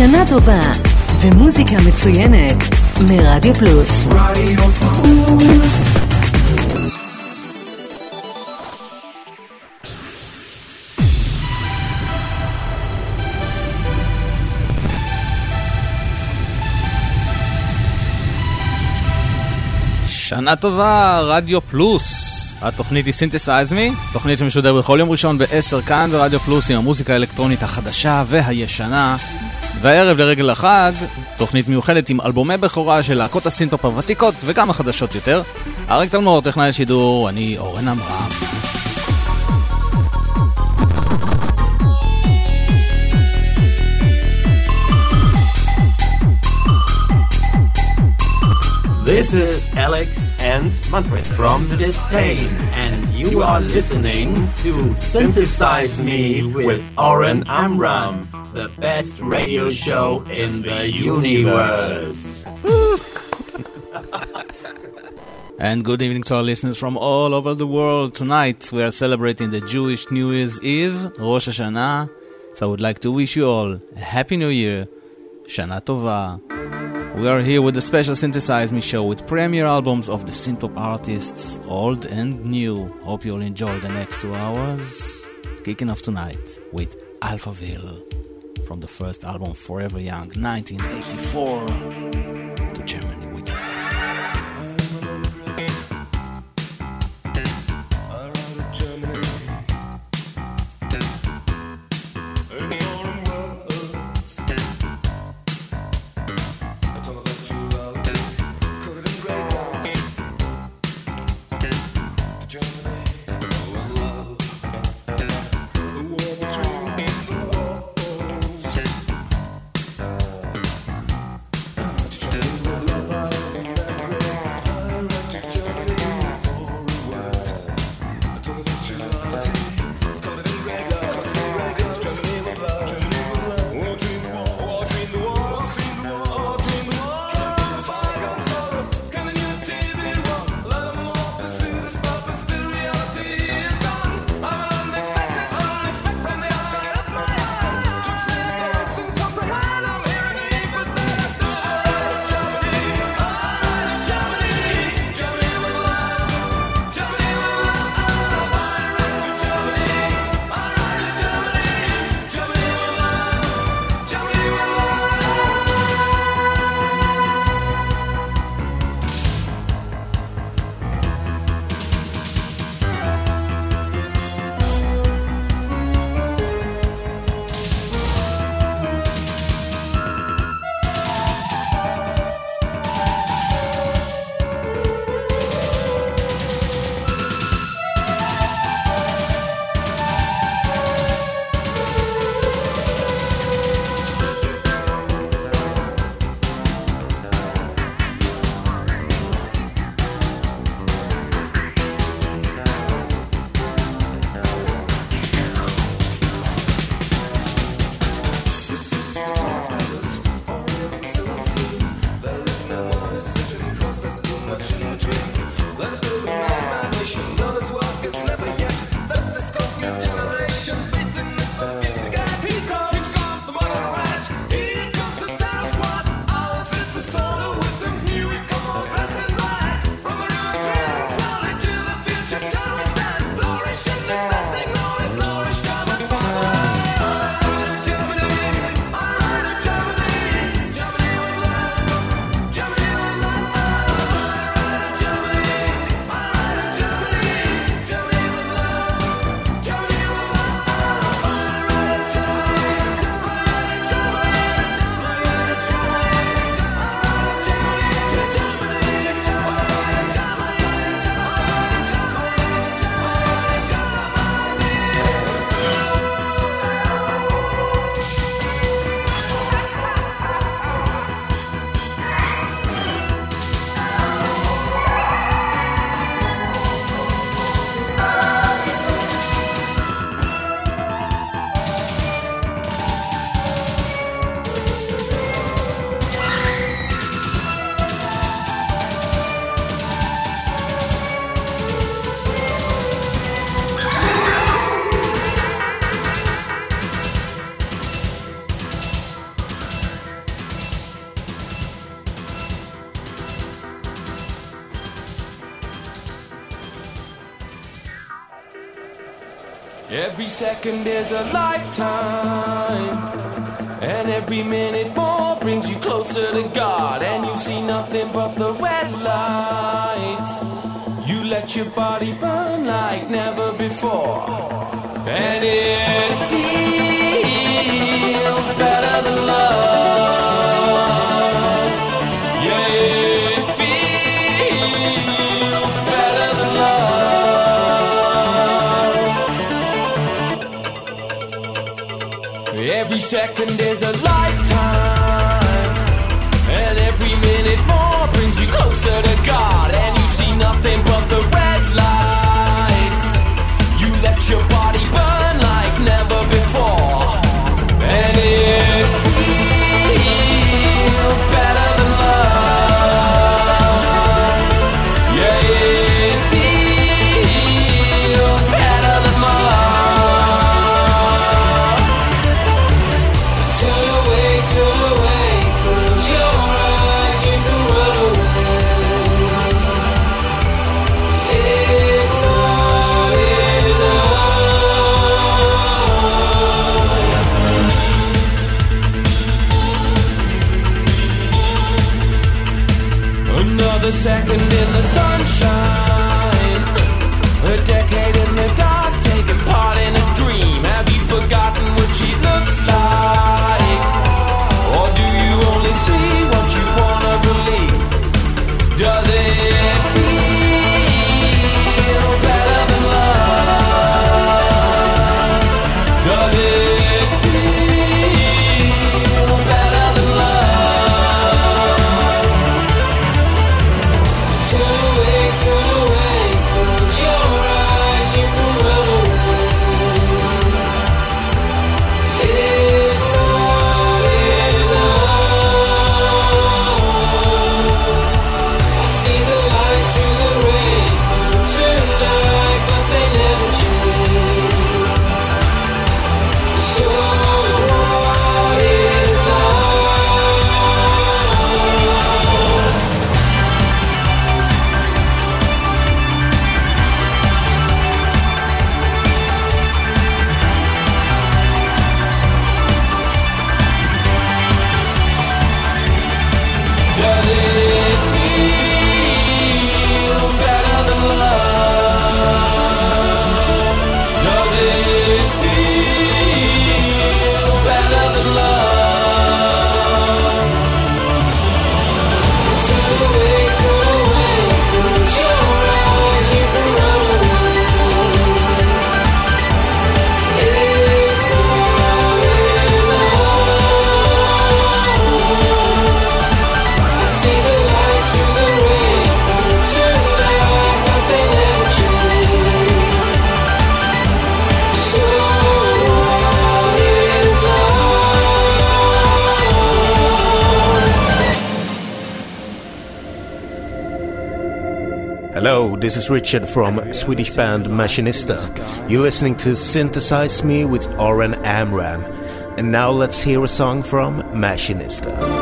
שנה טובה ומוזיקה מצוינת מרדיו פלוס. רדיו שנה טובה, רדיו פלוס. התוכנית היא סינתסייז מי, תוכנית שמשודרת בכל יום ראשון ב-10 כאן ברדיו פלוס עם המוזיקה האלקטרונית החדשה והישנה. והערב לרגל החג, תוכנית מיוחדת עם אלבומי בכורה של להקות הסינטופ הוותיקות וגם החדשות יותר. אריק תלמור, טכנאי השידור, אני אורן עמרם. This is Alex and Manfred from Disdain, and you are listening to Synthesize Me with Oren Amram, the best radio show in the universe. and good evening to our listeners from all over the world. Tonight we are celebrating the Jewish New Year's Eve, Rosh Hashanah. So I would like to wish you all a Happy New Year, Shana Tova. We are here with a special Synthesize Me show with premiere albums of the synthpop artists, old and new. Hope you'll enjoy the next two hours. Kicking off tonight with Alphaville from the first album Forever Young, 1984, to Germany. a lifetime. And every minute more brings you closer to God. And you see nothing but the red lights. You let your body burn like never before. And it feels. second is a lie. Richard from Swedish band Machinista. You're listening to Synthesize Me with Oren Amram. And now let's hear a song from Machinista.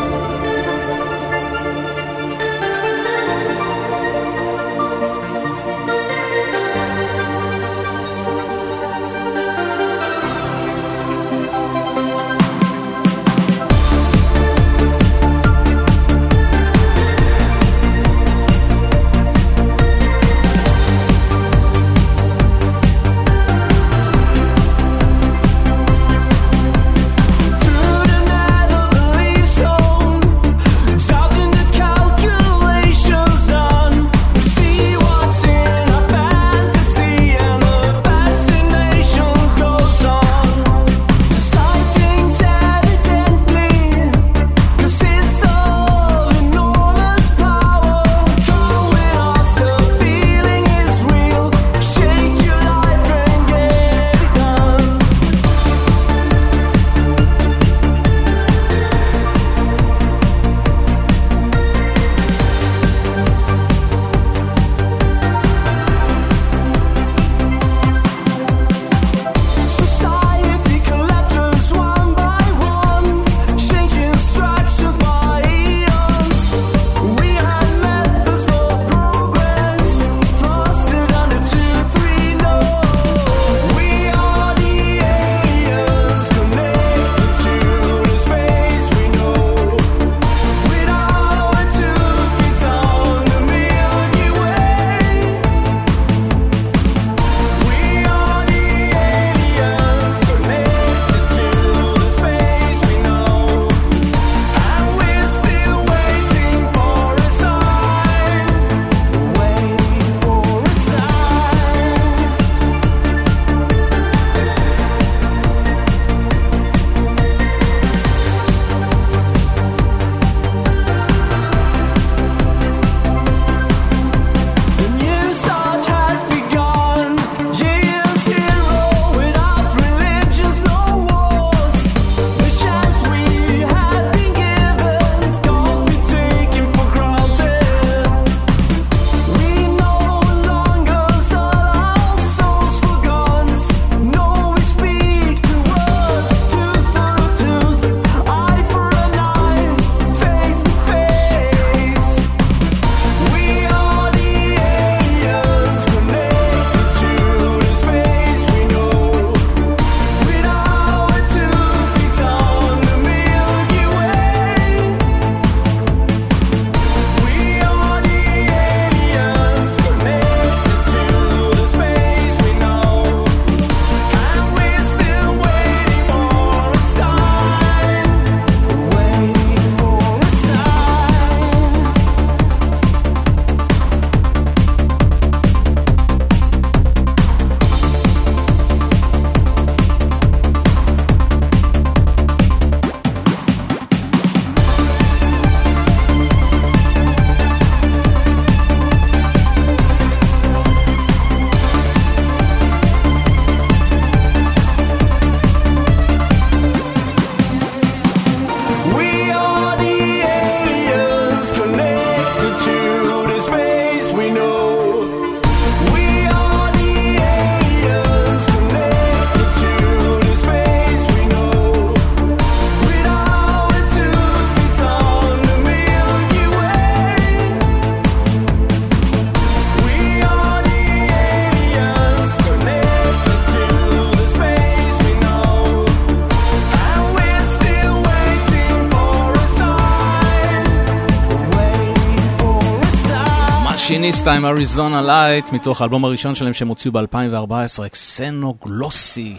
עם אריזונה לייט, מתוך האלבום הראשון שלהם שהם הוציאו ב-2014, קסנוגלוסי.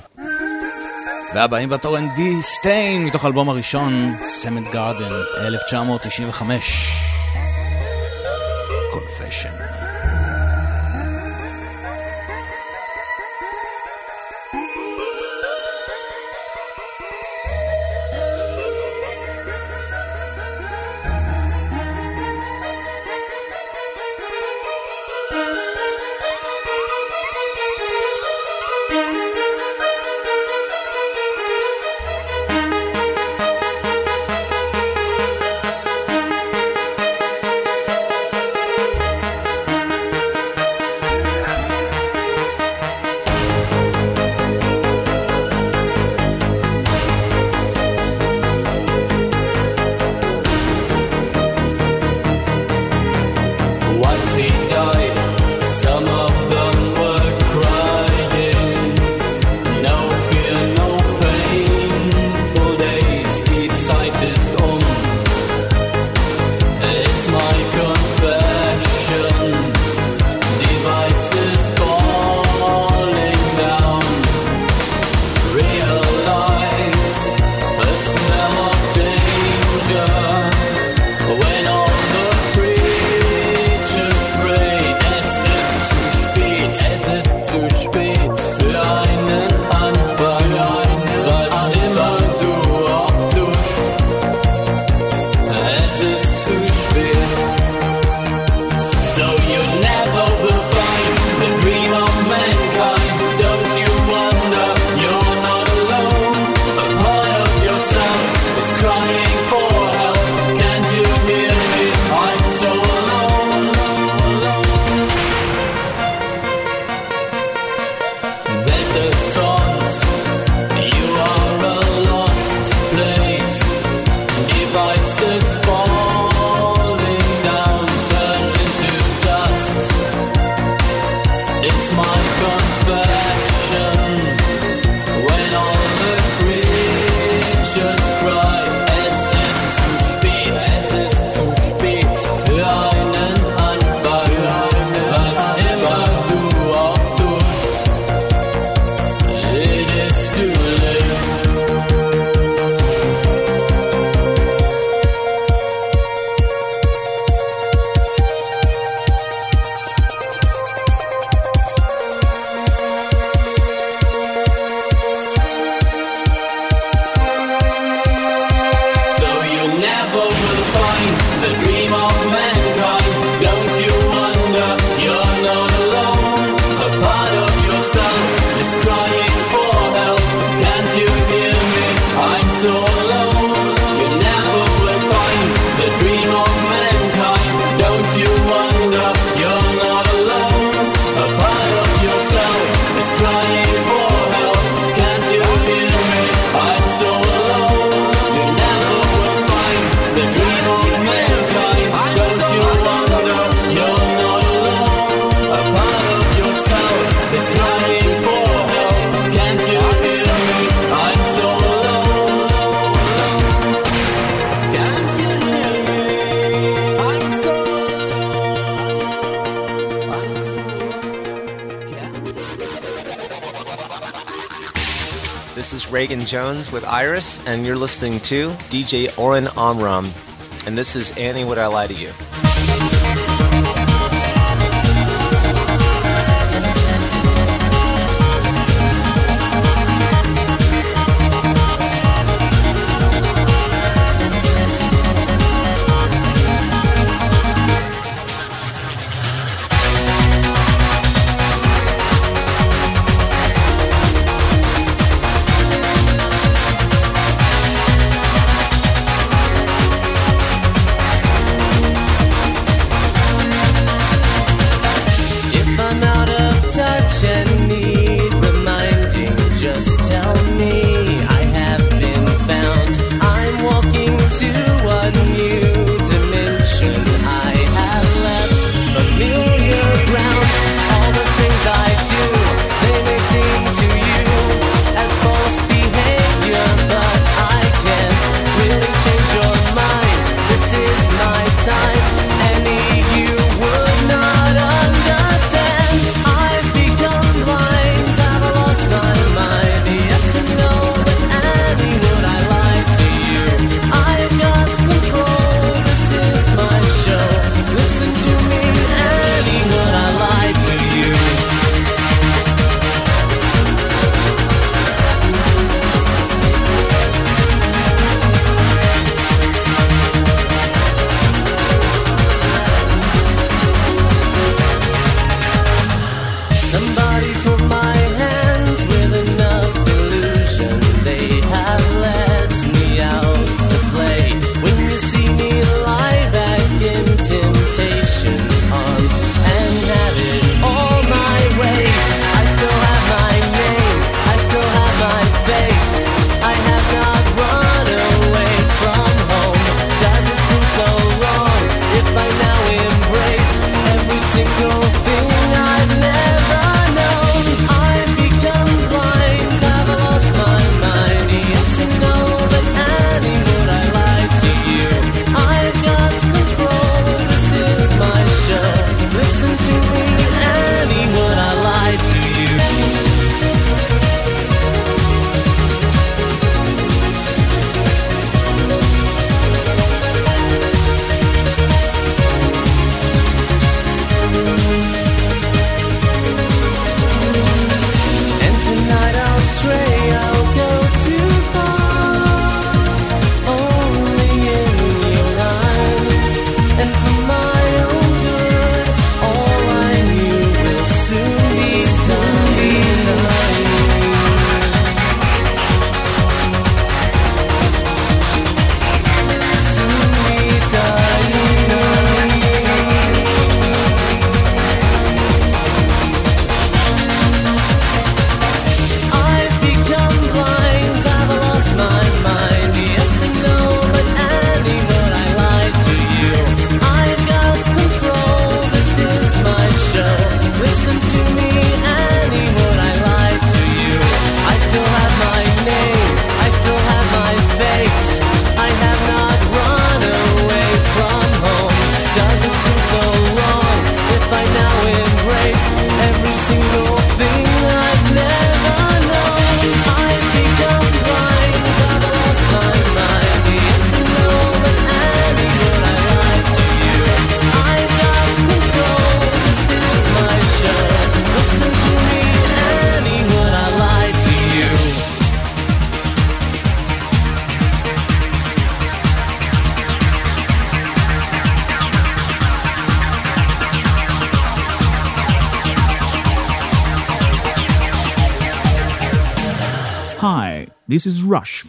והבאים בתור הם די סטיין, מתוך האלבום הראשון, סמט גארדן, 1995. קונפשן. Jones with Iris, and you're listening to DJ Oren Amram. And this is Annie Would I Lie to You?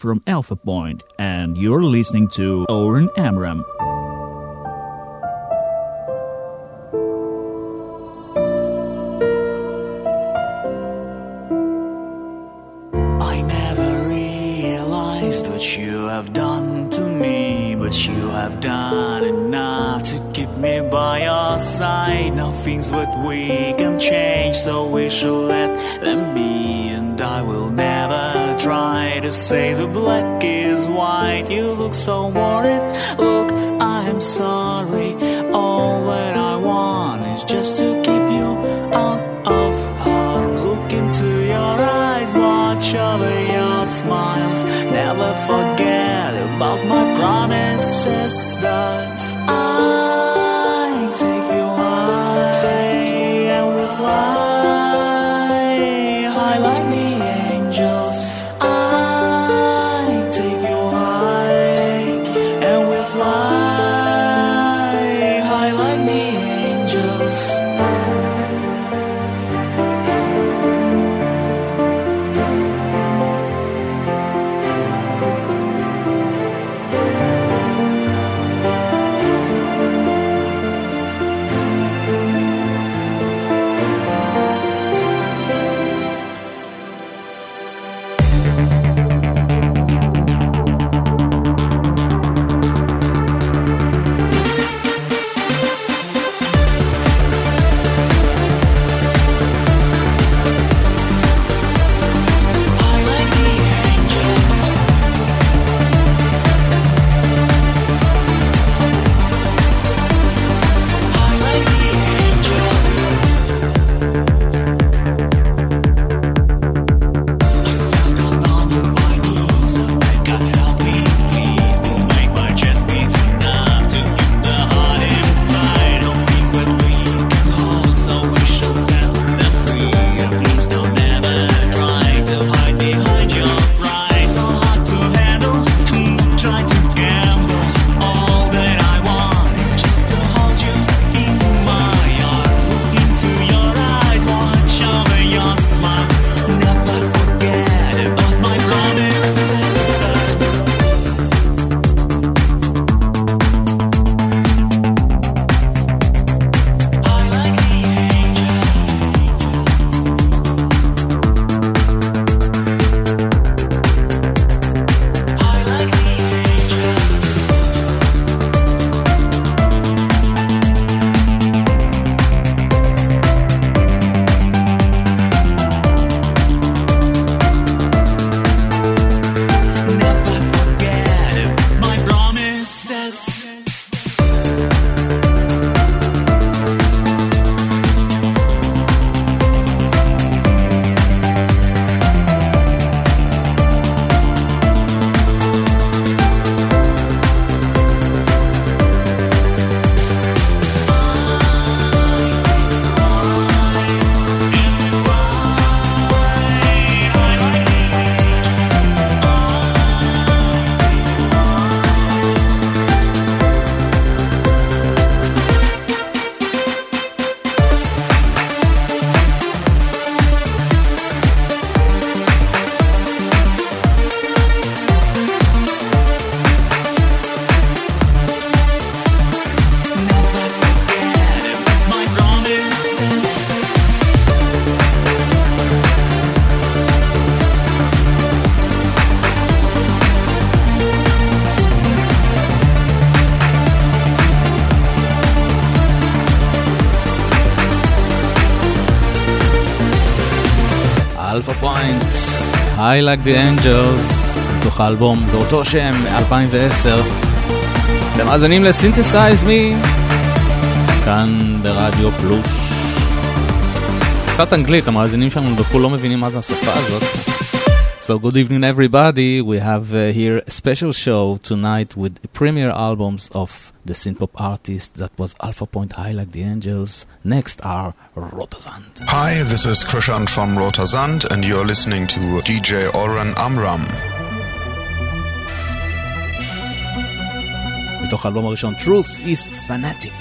From Alpha Point, and you're listening to Oren Amram. I never realized what you have done to me, but you have done enough to keep me by your side. Nothing's what we can change, so we shall let say the black is white. You look so. High Like the Angels, מתוך האלבום באותו שם מ-2010. אתם מאזינים לסינתסייז מי? כאן ברדיו פלוש. קצת אנגלית, המאזינים שלנו בחו"ל לא מבינים מה זה השפה הזאת. So good evening everybody, we have uh, here a special show tonight with premier albums of the synthpop artist that was Alpha Point High Like the Angels. Next are Rotersand. Hi, this is Krischan from Rotersand, and you're listening to DJ Oren Amram. מתוך האלבום הראשון Truth is Fanatic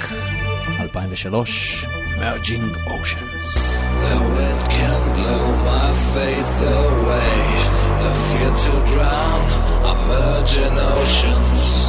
2003 Merging Oceans The wind can blow my faith away The fear to drown, I'm merging oceans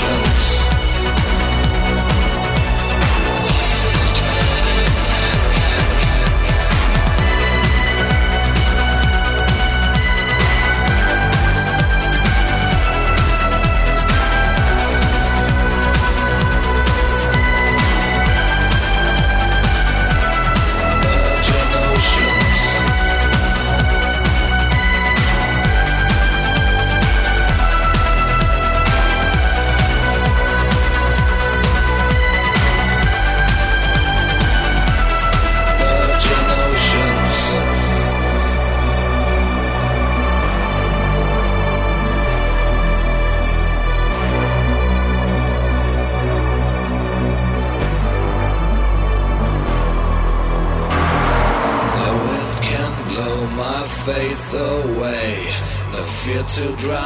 Virgin fear to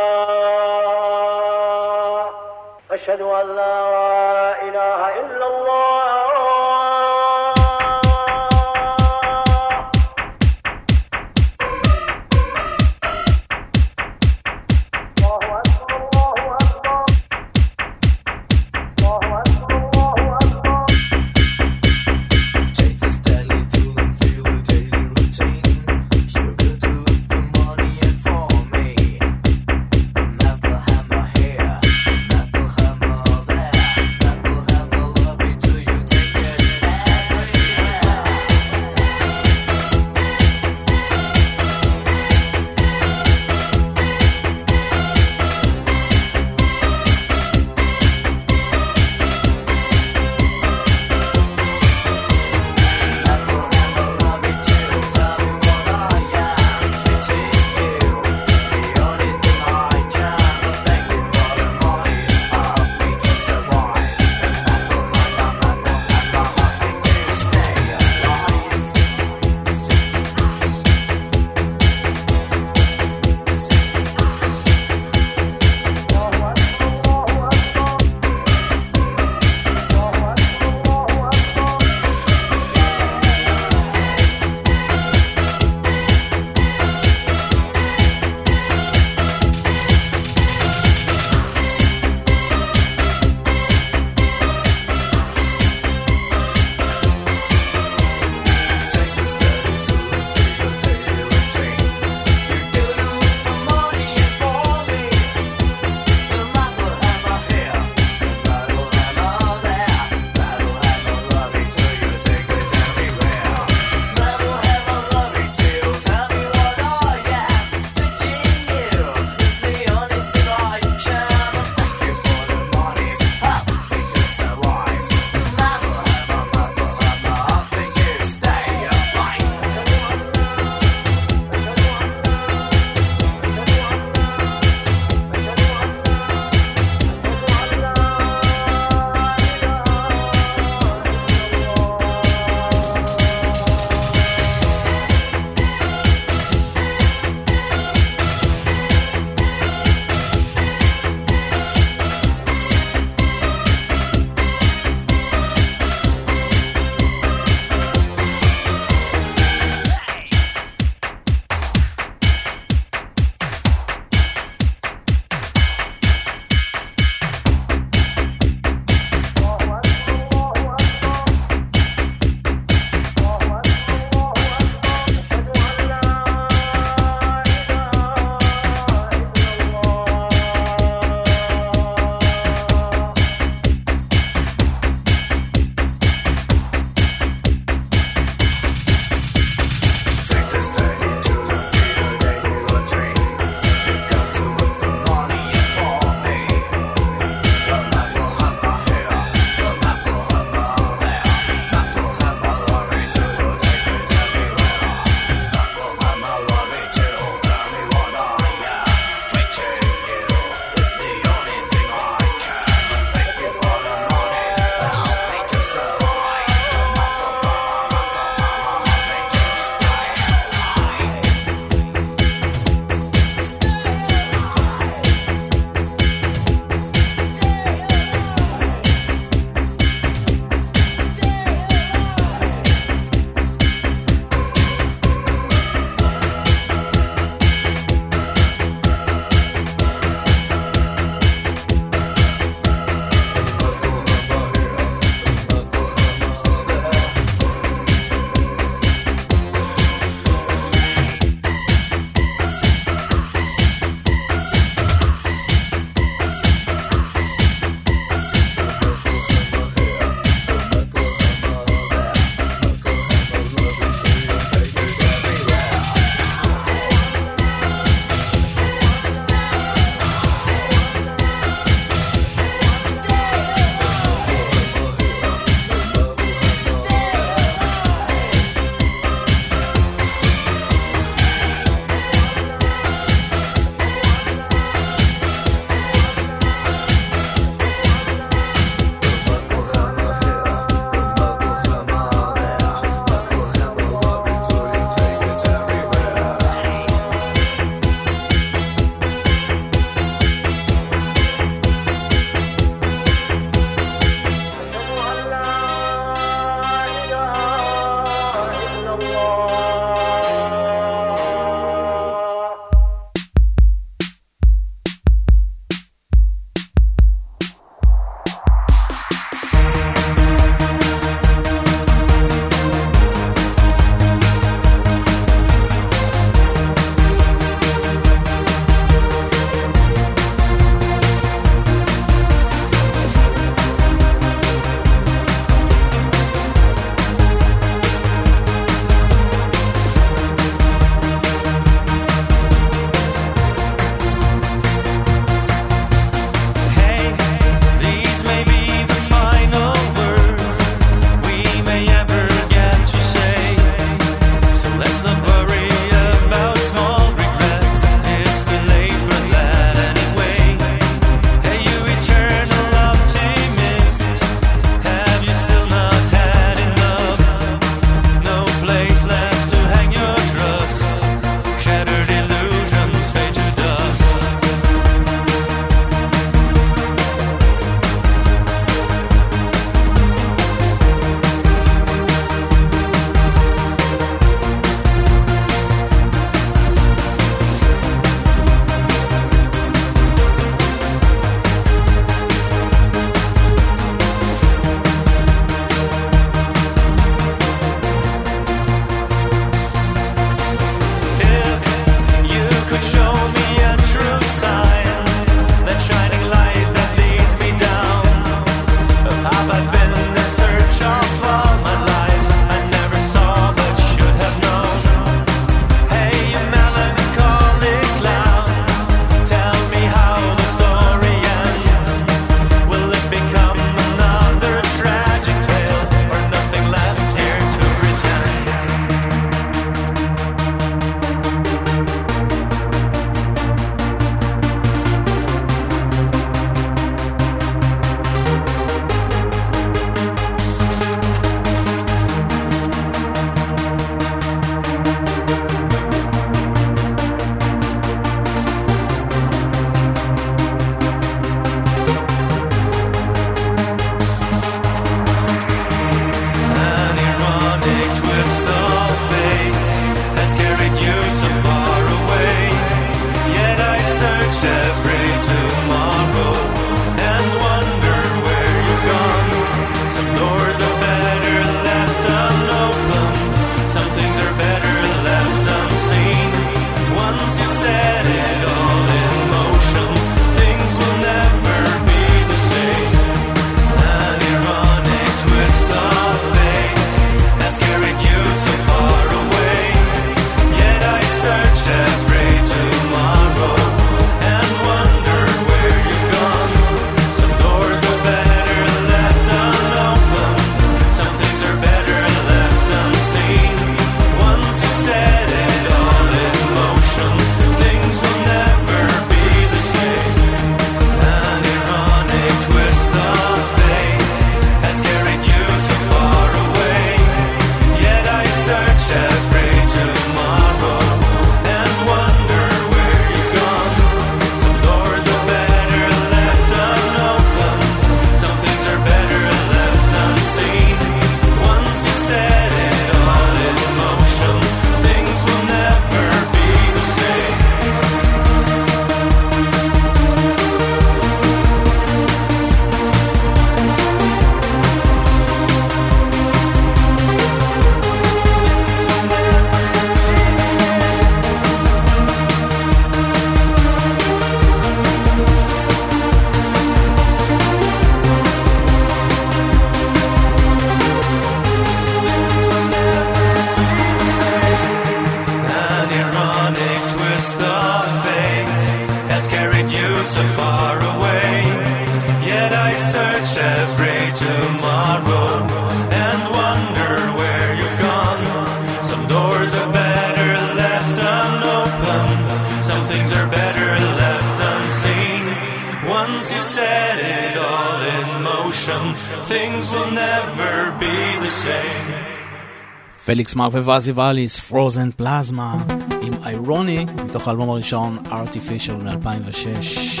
פליקס מרק וואזי ואליס, פרוזן פלזמה, עם איירוני, מתוך האלבום הראשון, Artificial מ-2006.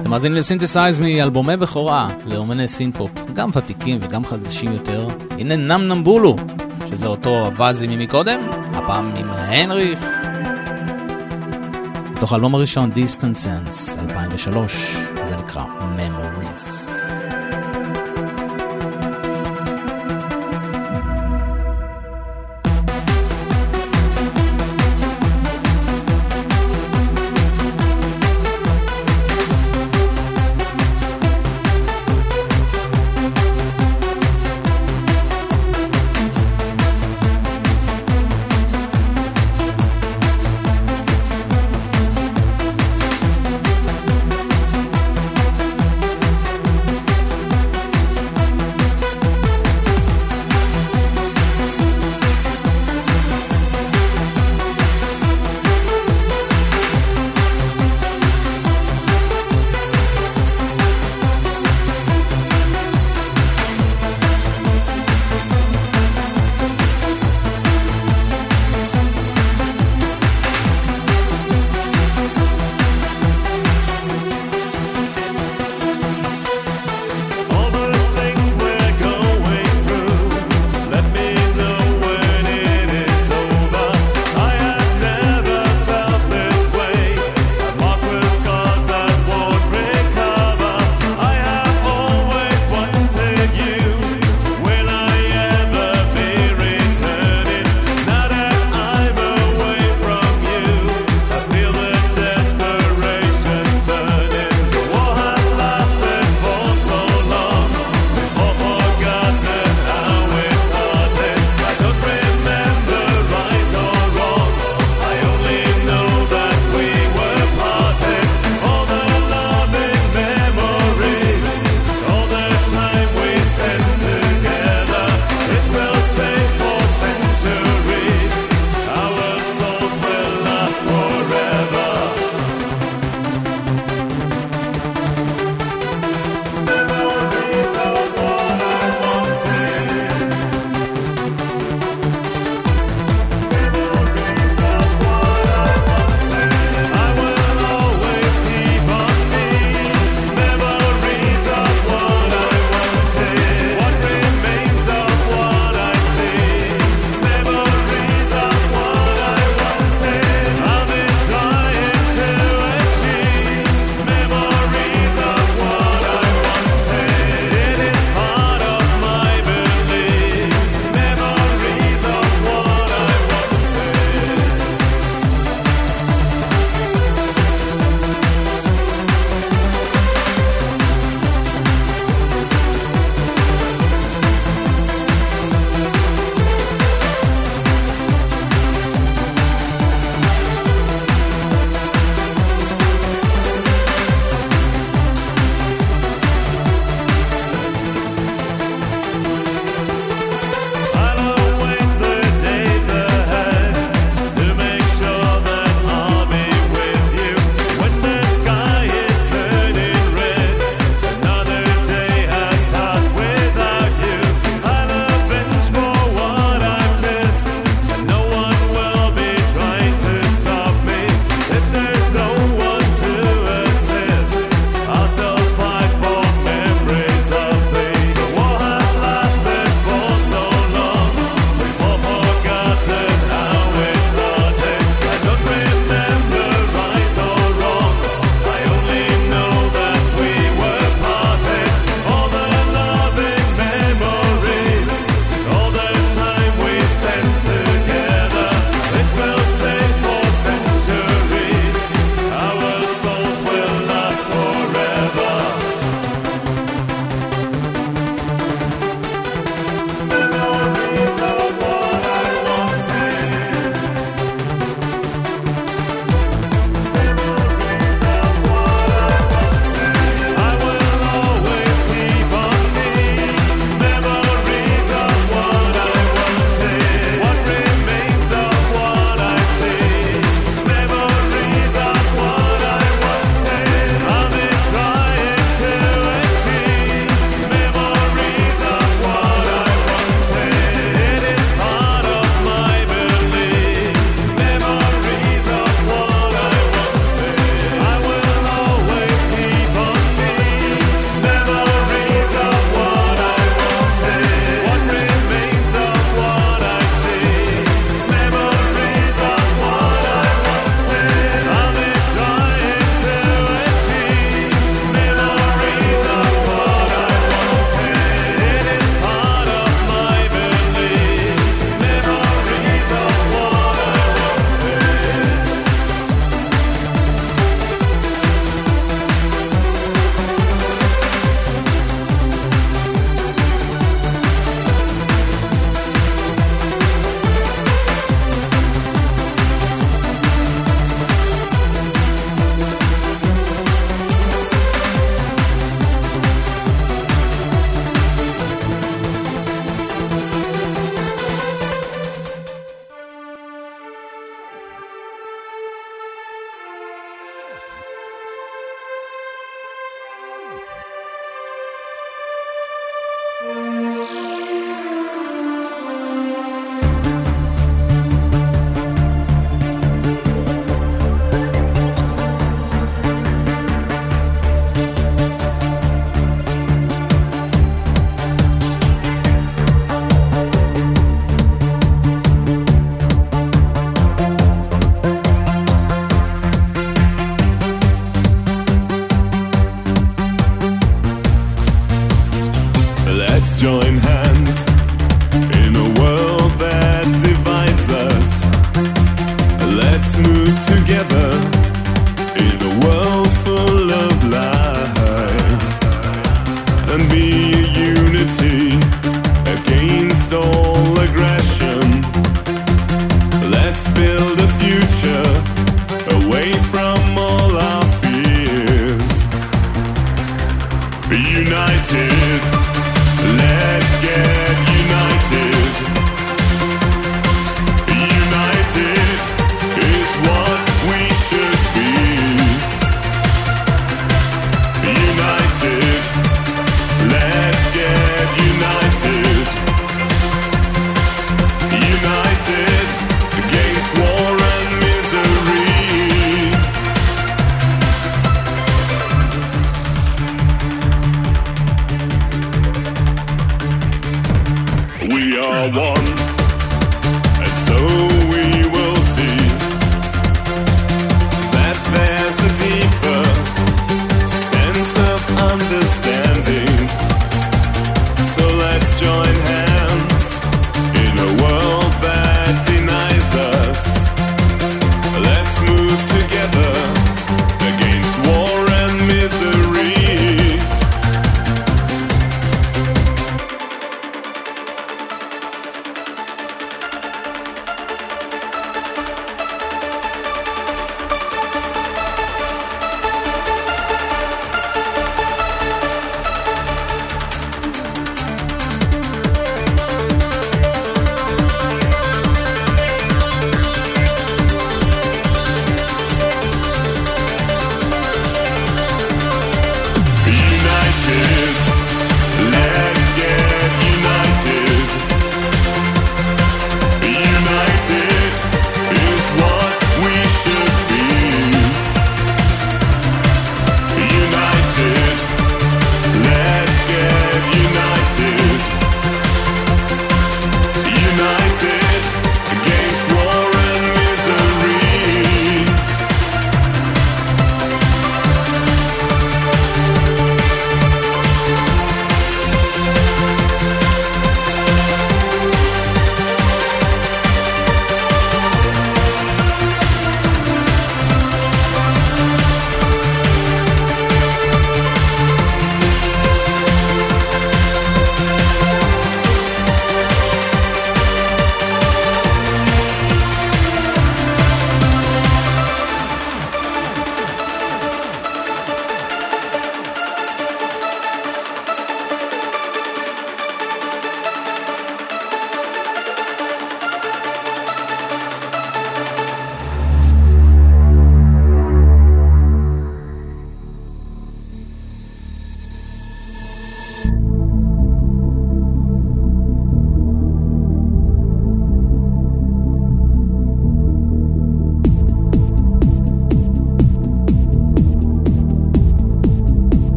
אתם מאזינים לסינתסייז מאלבומי בכורה לאומני סינפופ, גם ותיקים וגם חדשים יותר. הנה נם נמבולו, שזה אותו הוואזי ממקודם, הפעם עם הנריך. מתוך האלבום הראשון, Sense, 2003,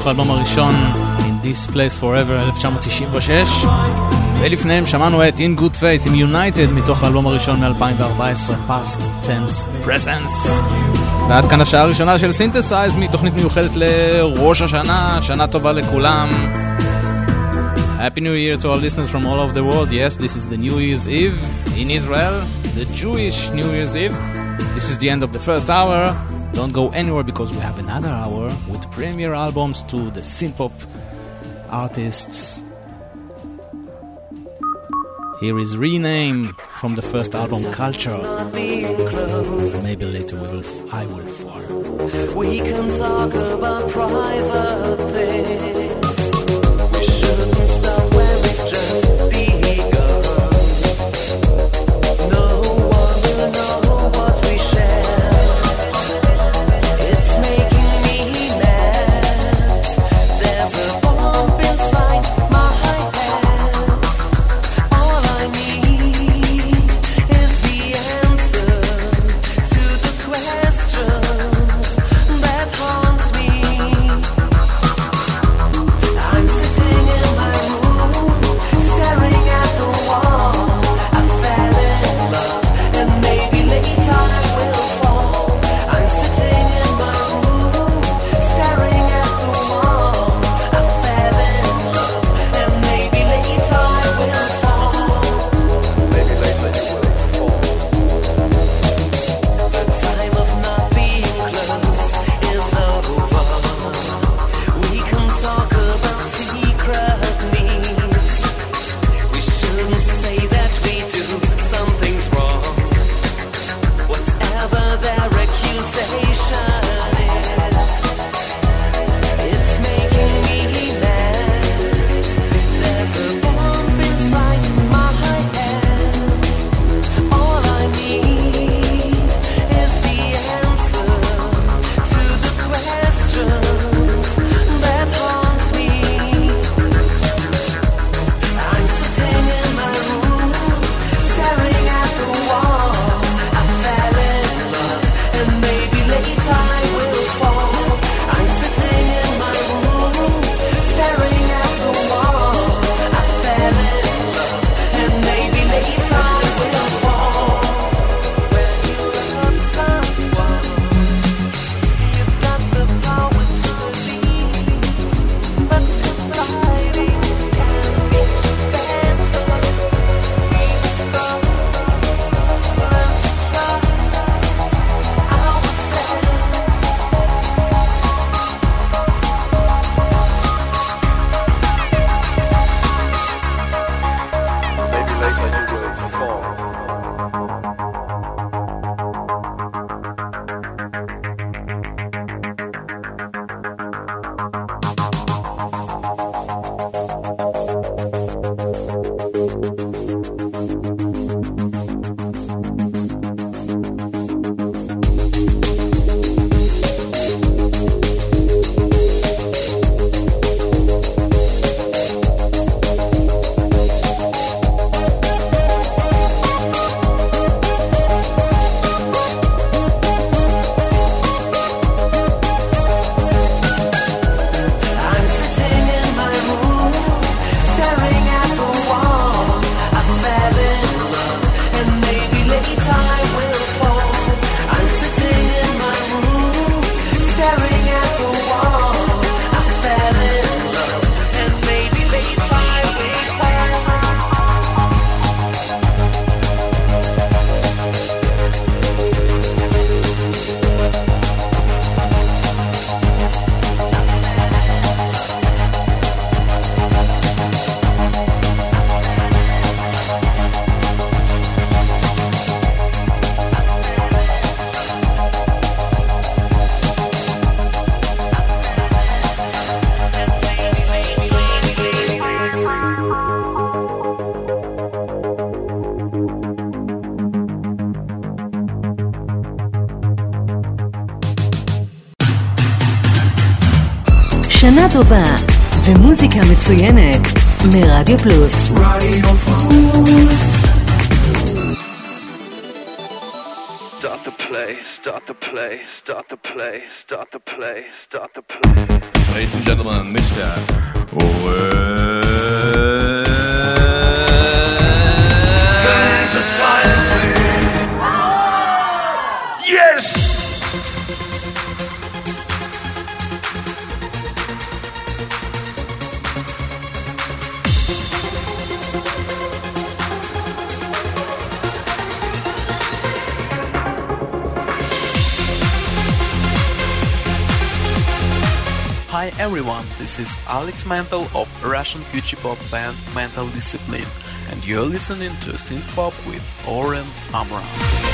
מתוך האלבום הראשון In This Place Forever 1996 ולפניהם שמענו את In Good Faith עם United מתוך האלבום הראשון מ-2014 Past Tense Presence ועד כאן השעה הראשונה של סינתסייז מתוכנית מיוחדת לראש השנה, שנה טובה לכולם Happy New Year to our listeners from all over the world. Yes, this is the New Year's Eve in Israel, the Jewish New Year's Eve. This is the end of the first hour. Don't go anywhere because we have another hour with premiere albums to the synth-pop artists. Here is Rename from the first album Culture. Maybe later we will f- I will fall. We can talk about private things. טובה ומוזיקה מצוינת מרדיו פלוס. Ladies and gentlemen, Mr. everyone, this is Alex Mantel of Russian future pop band Mental Discipline, and you're listening to synth pop with Oren Amram.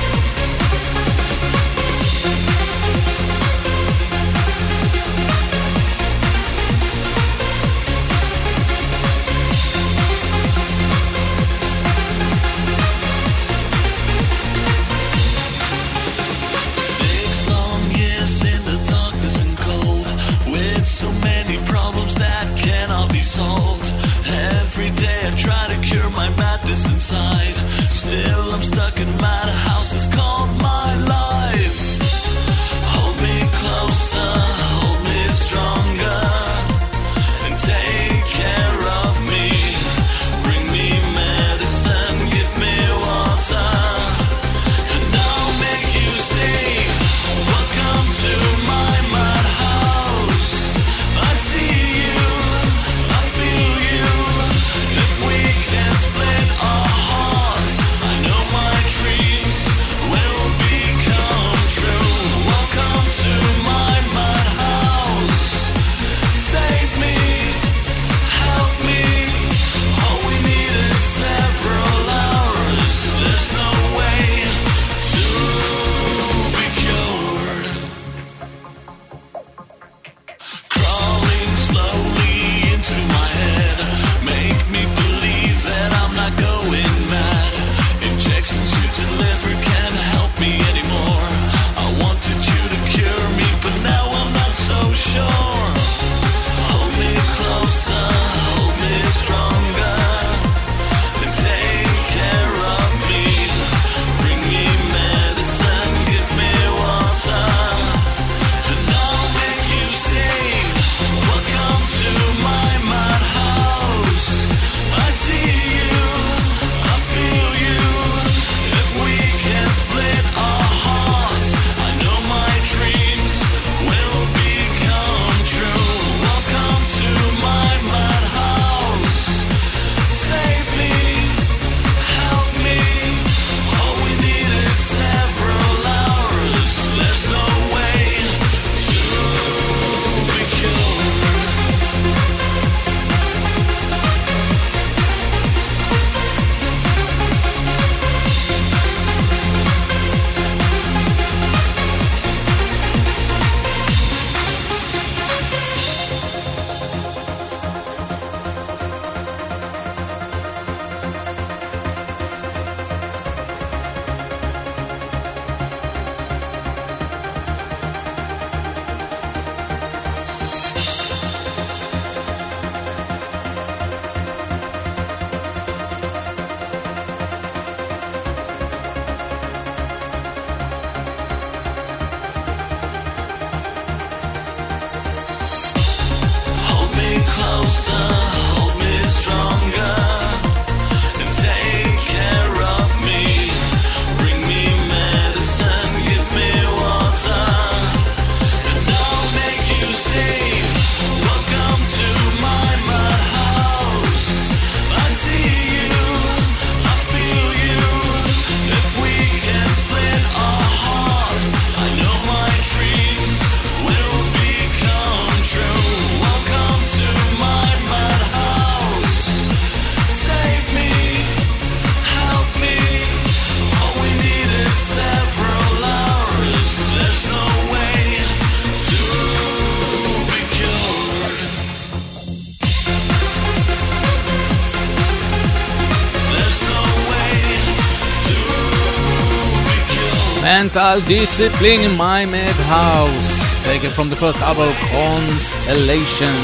Mental Discipline in My Madhouse, taken from the first album Constellation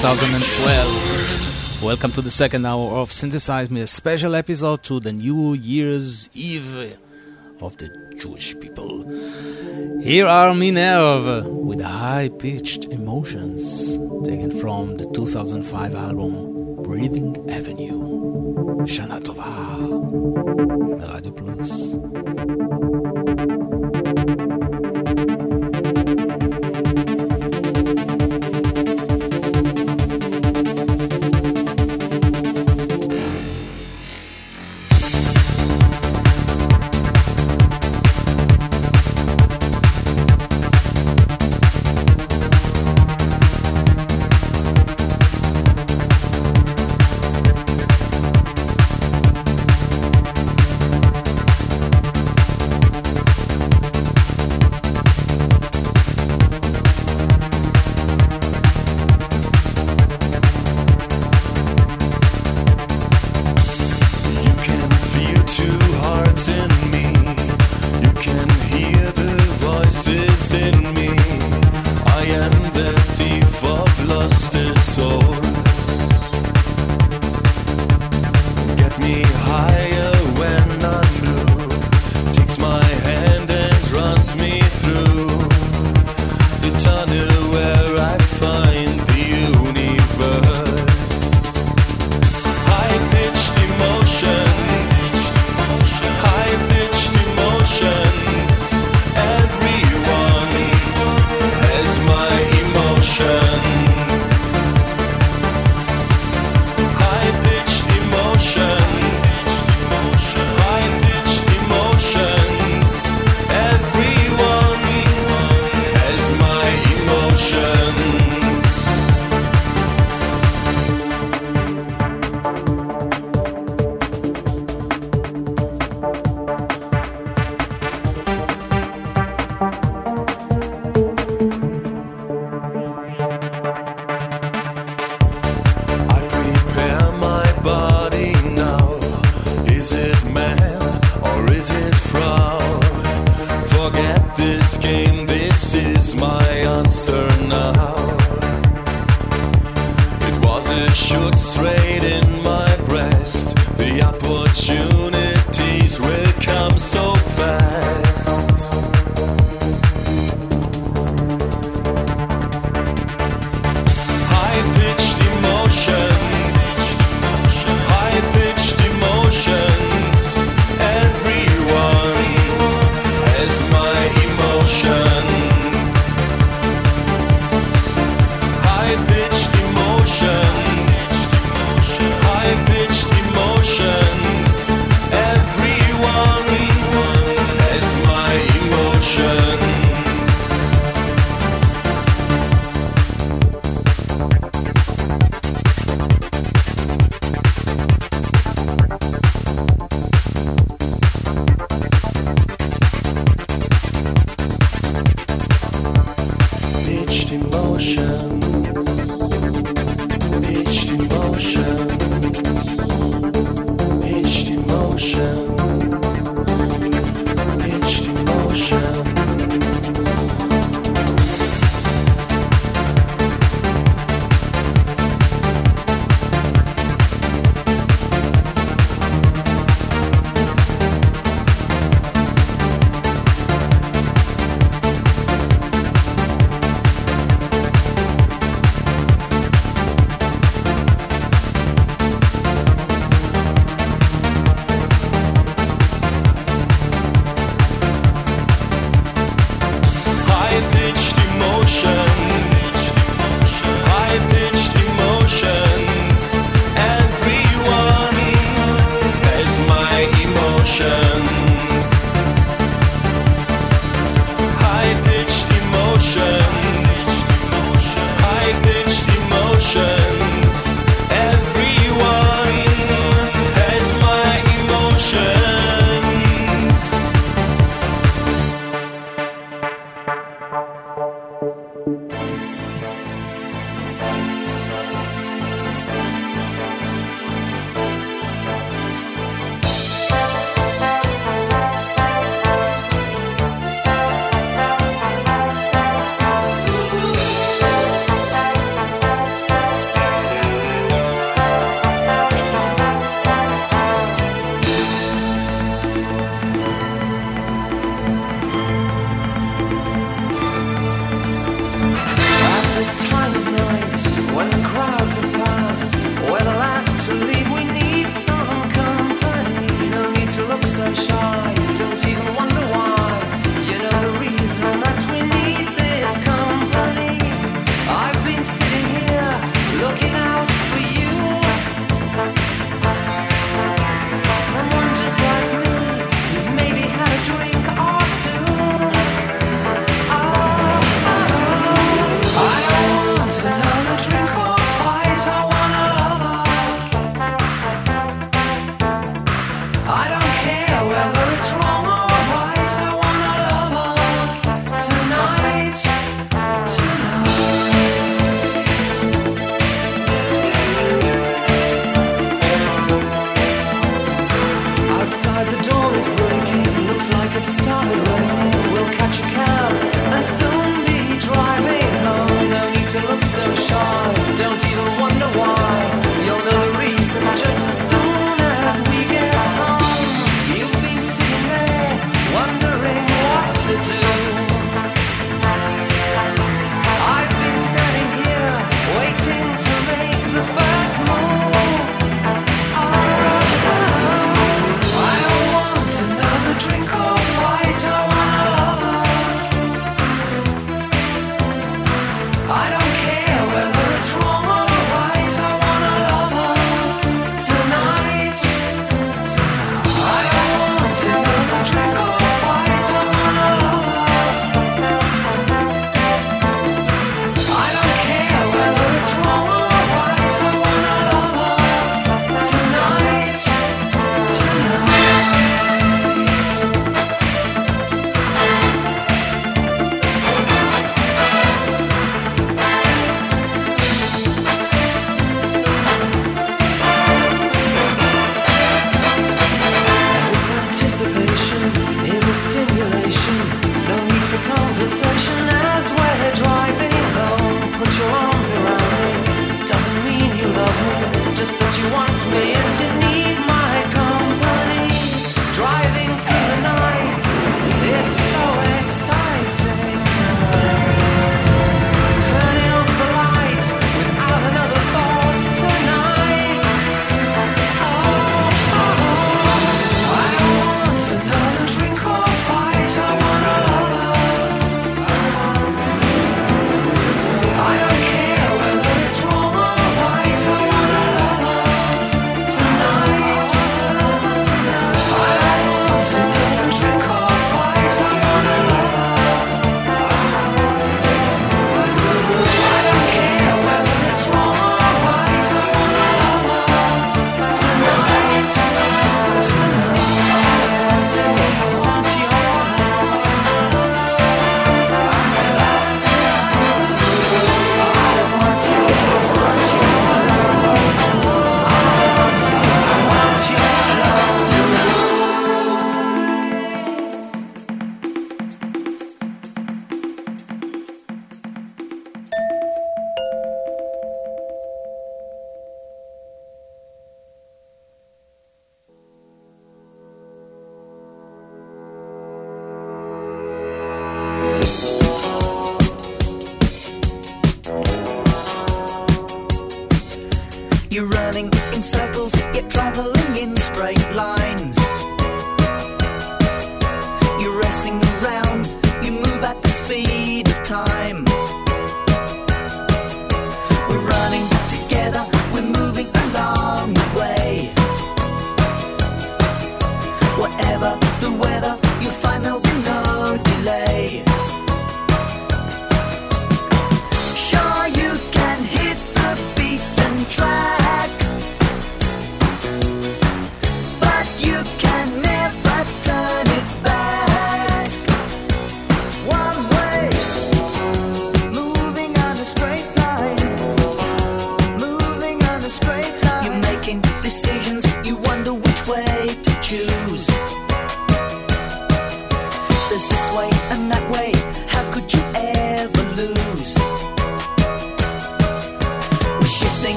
2012. Welcome to the second hour of Synthesize Me, a special episode to the New Year's Eve of the Jewish people. Here are Minerve with high pitched emotions, taken from the 2005 album Breathing Avenue. Shana Tova,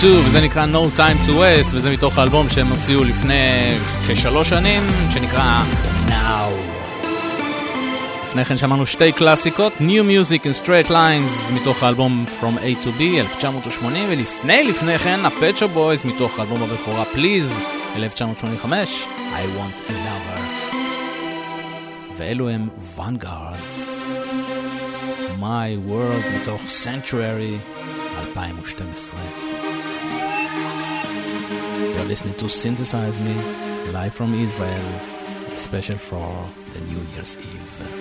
Pose 2 וזה נקרא No Time to Waste וזה מתוך האלבום שהם הוציאו לפני כשלוש שנים שנקרא Now. לפני כן שמענו שתי קלאסיקות New Music and Straight Lines מתוך האלבום From A to B 1980 ולפני לפני כן הפצ'ו בויז מתוך האלבום הבכורה Please 1985 I Want a Lover ואלו הם Vanguard. My World מתוך Sanctuary 2012 You're listening to Synthesize Me, live from Israel, special for the New Year's Eve.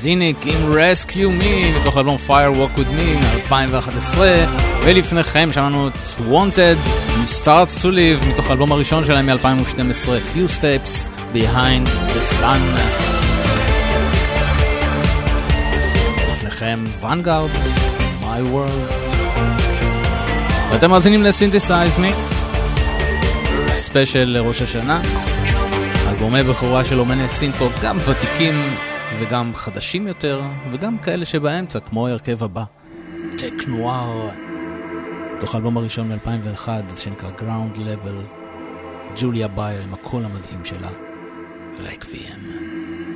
סקיניק עם Rescue Me, מתוך אלבום Firewalk with Me, 2011, ולפניכם שמענו את Wanted, עם Starts to Live, מתוך האלבום הראשון שלהם מ-2012, Few Steps Behind the Sun. לפניכם Vanguard, My World. ואתם מאזינים לסינתסייז מי, ספיישל לראש השנה, אלבומי בכורה של אומני סינפופ, גם ותיקים וגם חדשים יותר, וגם כאלה שבאמצע, כמו ההרכב הבא, טק נואר, תוך האלבום הראשון מ-2001, שנקרא Ground Level, ג'וליה בייר עם הקול המדהים שלה, רקוויאם. Stolen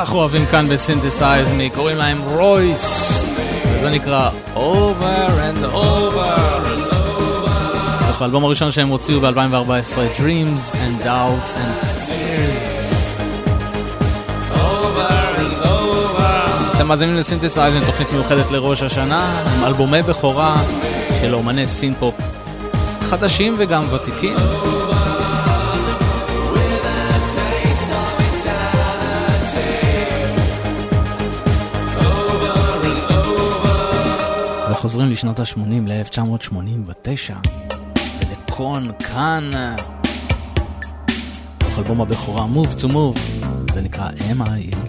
כך אוהבים כאן בסינתסייז מי, קוראים להם רויס, וזה נקרא Over and Over and Over. זה האלבום הראשון שהם הוציאו ב-2014, Dreams and Doubts and Fears. אתם מאזינים לסינתסייז עם תוכנית מיוחדת לראש השנה, עם אלבומי בכורה של אומני סינפופ חדשים וגם ותיקים. Over. וחוזרים לשנות ה-80 ל-1989 ולקון כאן אה, תוך אלבום הבכורה Move to Move זה נקרא M.I.M.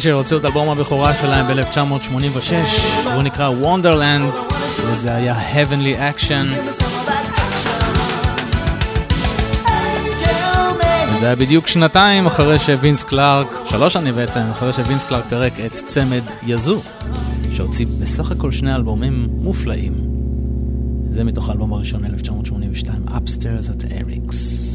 פישר הוציאו את אלבום הבכורה שלהם ב-1986, הוא נקרא Wonderland, וזה היה Heavenly Action. זה היה בדיוק שנתיים אחרי שווינס קלארק, שלוש שנים בעצם, אחרי שווינס קלארק פירק את צמד יזו, שהוציא בסך הכל שני אלבומים מופלאים. זה מתוך האלבום הראשון, 1982, Upstairs at Eric's.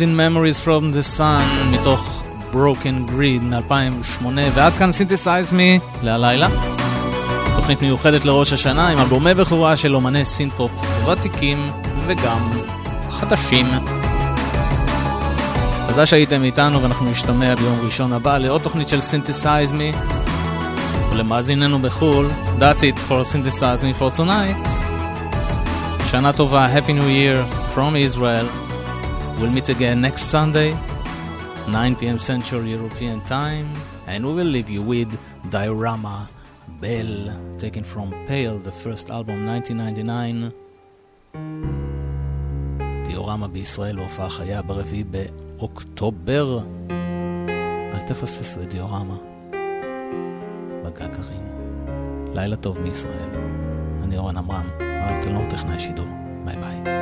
Fake, Hiding Memories from the Sun, מתוך Broken Grid מ-2008, ועד כאן סינתסייז מי להלילה. תוכנית מיוחדת לראש השנה עם אלבומי בכורה של אומני סינפופ ותיקים וגם חדשים. תודה שהייתם איתנו ואנחנו נשתמע ביום ראשון הבא לעוד תוכנית של סינתסייז מי. ולמאזיננו בחו"ל, That's it for Synthesize Me for tonight. שנה טובה, Happy New Year from Israel. We'll meet again next Sunday, 9 p.m. Central European Time, and we will leave you with Diorama Bell, taken from Pale, the first album 1999. דיורמה בישראל בהופעה חיה ברביעי באוקטובר. אל תפספסו את דיורמה בגגרים. לילה טוב מישראל. אני אורן עמרם, אריק תלמור טכנאי שידור. ביי ביי.